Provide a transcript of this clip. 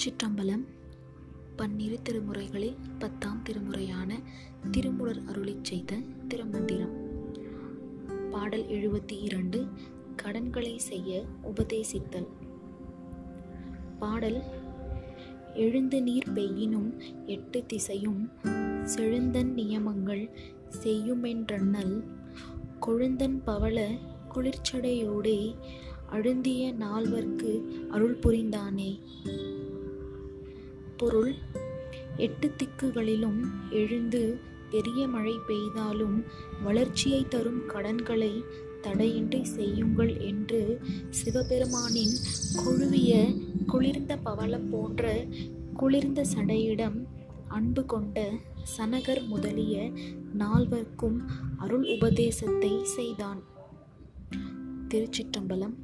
திருச்சிற்றம்பலம் பன்னிரு திருமுறைகளில் பத்தாம் திருமுறையான திருமுலர் அருளி செய்த திருமந்திரம். பாடல் எழுபத்தி இரண்டு கடன்களை செய்ய உபதேசித்தல். பாடல் எழுந்து நீர் பெய்யினும் எட்டு திசையும் செழுந்தன் நியமங்கள் செய்யுமென்றண்ணல் கொழுந்தன் பவள குளிர்ச்சடையோடே அழுந்திய நால்வர்க்கு அருள் புரிந்தானே பொருள் எட்டு திக்குகளிலும் எழுந்து பெரிய மழை பெய்தாலும் வளர்ச்சியை தரும் கடன்களை தடையின்றி செய்யுங்கள் என்று சிவபெருமானின் குழுவிய குளிர்ந்த பவளம் போன்ற குளிர்ந்த சடையிடம் அன்பு கொண்ட சனகர் முதலிய நால்வர்க்கும் அருள் உபதேசத்தை செய்தான். திருச்சிற்றம்பலம்